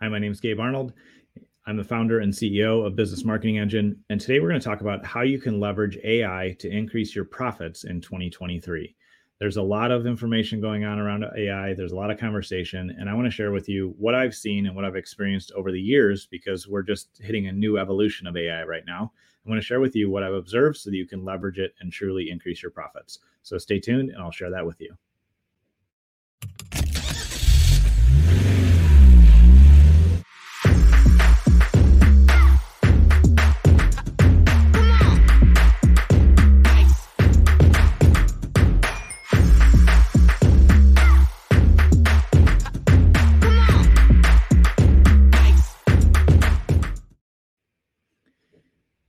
Hi, my name is Gabe Arnold. I'm the founder and CEO of Business Marketing Engine. And today we're going to talk about how you can leverage AI to increase your profits in 2023. There's a lot of information going on around AI, there's a lot of conversation. And I want to share with you what I've seen and what I've experienced over the years because we're just hitting a new evolution of AI right now. I'm going to share with you what I've observed so that you can leverage it and truly increase your profits. So stay tuned and I'll share that with you.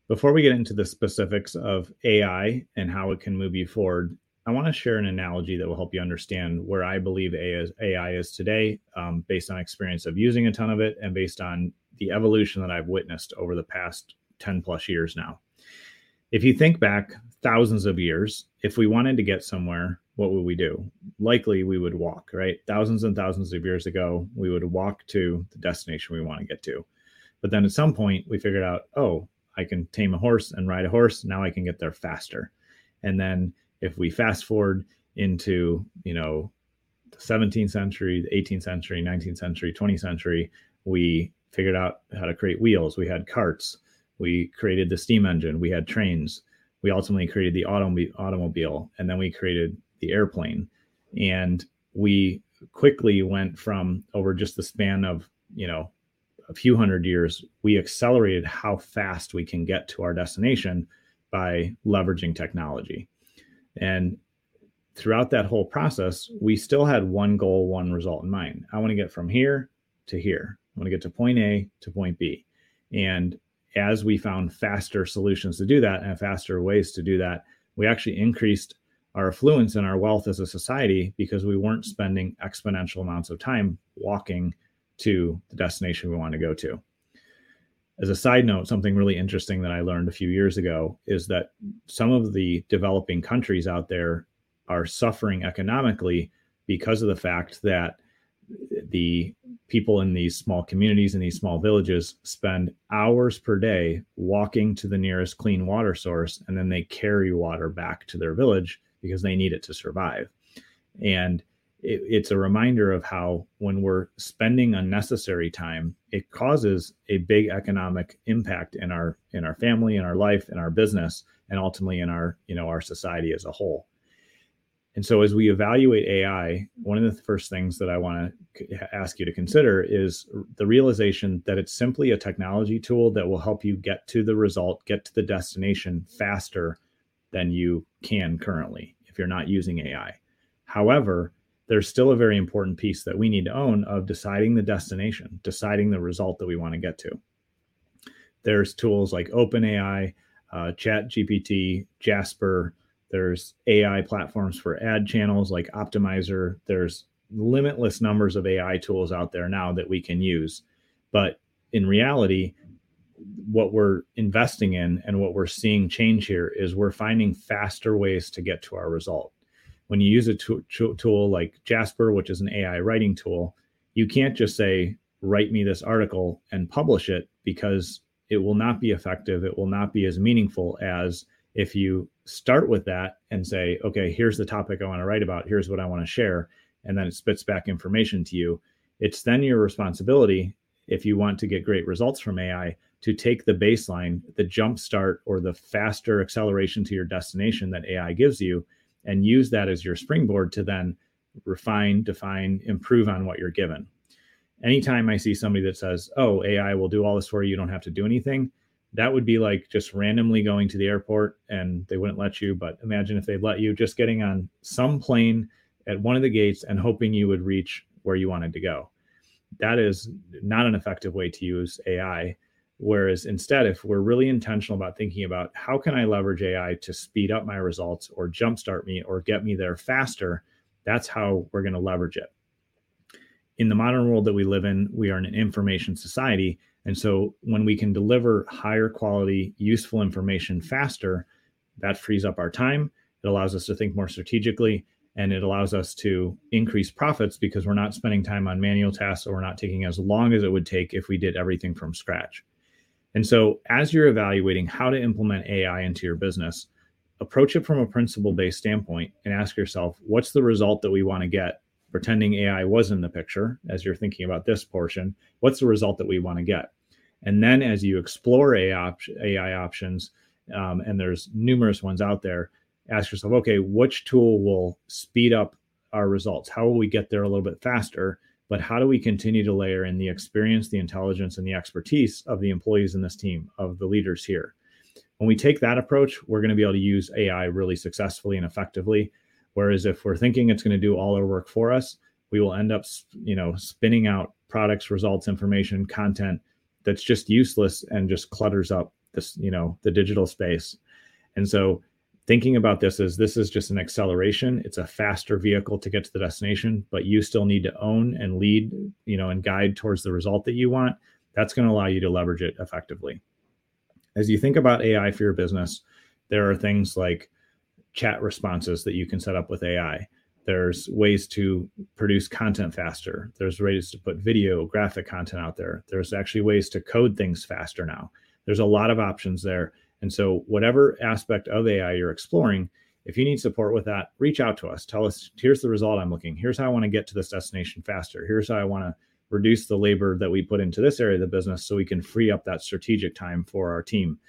Before we get into the specifics of AI and how it can move you forward, I want to share an analogy that will help you understand where I believe AI is today, um, based on experience of using a ton of it and based on the evolution that I've witnessed over the past 10 plus years now. If you think back thousands of years, if we wanted to get somewhere, what would we do? Likely we would walk, right? Thousands and thousands of years ago, we would walk to the destination we want to get to. But then at some point, we figured out, oh, I can tame a horse and ride a horse. Now I can get there faster. And then if we fast forward into, you know, the 17th century, the 18th century, 19th century, 20th century, we figured out how to create wheels. We had carts. We created the steam engine. We had trains. We ultimately created the autom- automobile. And then we created the airplane. And we quickly went from over just the span of, you know, a few hundred years, we accelerated how fast we can get to our destination by leveraging technology. And throughout that whole process, we still had one goal, one result in mind. I want to get from here to here. I want to get to point A to point B. And as we found faster solutions to do that and faster ways to do that, we actually increased our affluence and our wealth as a society because we weren't spending exponential amounts of time walking to the destination we want to go to. As a side note, something really interesting that I learned a few years ago is that some of the developing countries out there are suffering economically because of the fact that the people in these small communities in these small villages spend hours per day walking to the nearest clean water source and then they carry water back to their village because they need it to survive. And it, it's a reminder of how when we're spending unnecessary time it causes a big economic impact in our in our family in our life in our business and ultimately in our you know our society as a whole. And so as we evaluate ai one of the first things that i want to ask you to consider is the realization that it's simply a technology tool that will help you get to the result get to the destination faster than you can currently if you're not using ai however there's still a very important piece that we need to own of deciding the destination, deciding the result that we want to get to. There's tools like OpenAI, uh, ChatGPT, Jasper. There's AI platforms for ad channels like Optmyzr. There's limitless numbers of AI tools out there now that we can use. But in reality, what we're investing in and what we're seeing change here is we're finding faster ways to get to our result when you use a tool like Jasper, which is an AI writing tool, you can't just say, write me this article and publish it because it will not be effective. It will not be as meaningful as if you start with that and say, okay, here's the topic I want to write about, here's what I want to share, and then it spits back information to you. It's then your responsibility, if you want to get great results from AI, to take the baseline, the jump start, or the faster acceleration to your destination that AI gives you and use that as your springboard to then refine, define, improve on what you're given. Anytime I see somebody that says, Oh, AI will do all this for you, you don't have to do anything, that would be like just randomly going to the airport and they wouldn't let you. But imagine if they'd let you just getting on some plane at one of the gates and hoping you would reach where you wanted to go. That is not an effective way to use AI. Whereas instead, if we're really intentional about thinking about how can I leverage AI to speed up my results or jumpstart me or get me there faster, that's how we're going to leverage it. In the modern world that we live in, we are in an information society. And so when we can deliver higher quality, useful information faster, that frees up our time. It allows us to think more strategically and it allows us to increase profits because we're not spending time on manual tasks or we're not taking as long as it would take if we did everything from scratch. And so, as you're evaluating how to implement AI into your business, approach it from a principle based standpoint and ask yourself, what's the result that we want to get? Pretending AI was in the picture as you're thinking about this portion, what's the result that we want to get? And then as you explore AI, op- AI options, um, and there's numerous ones out there, ask yourself, okay, which tool will speed up our results? How will we get there a little bit faster? But how do we continue to layer in the experience, the intelligence, and the expertise of the employees in this team, of the leaders here? When we take that approach, we're going to be able to use AI really successfully and effectively. Whereas if we're thinking it's going to do all our work for us, we will end up, you know, spinning out products, results, information, content that's just useless and just clutters up this, you know, the digital space. And so thinking about this as this is just an acceleration. It's a faster vehicle to get to the destination but you still need to own and lead you know and guide towards the result that you want. That's going to allow you to leverage it effectively. As you think about ai for your business there are things like chat responses that you can set up with ai there's ways to produce content faster. There's ways to put video graphic content out there. There's actually ways to code things faster now. There's a lot of options there and so, whatever aspect of AI you're exploring, if you need support with that, reach out to us. Tell us, here's the result I'm looking. Here's how I want to get to this destination faster. Here's how I want to reduce the labor that we put into this area of the business so we can free up that strategic time for our team.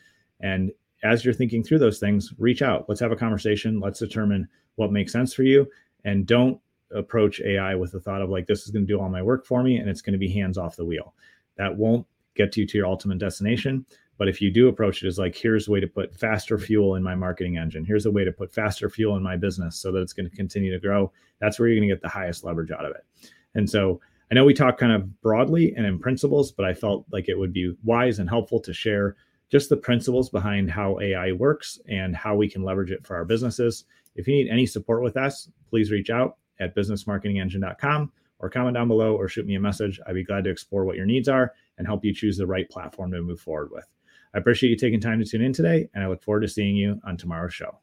And as you're thinking through those things, reach out. Let's have a conversation. Let's determine what makes sense for you. And don't approach AI with the thought of like, this is going to do all my work for me and it's going to be hands off the wheel. That won't get you to your ultimate destination. But if you do approach it as like, here's a way to put faster fuel in my marketing engine, here's a way to put faster fuel in my business so that it's going to continue to grow, that's where you're going to get the highest leverage out of it. And so I know we talk kind of broadly and in principles, but I felt like it would be wise and helpful to share just the principles behind how AI works and how we can leverage it for our businesses. If you need any support with us, please reach out at businessmarketingengine.com or comment down below or shoot me a message. I'd be glad to explore what your needs are and help you choose the right platform to move forward with. I appreciate you taking time to tune in today, and I look forward to seeing you on tomorrow's show.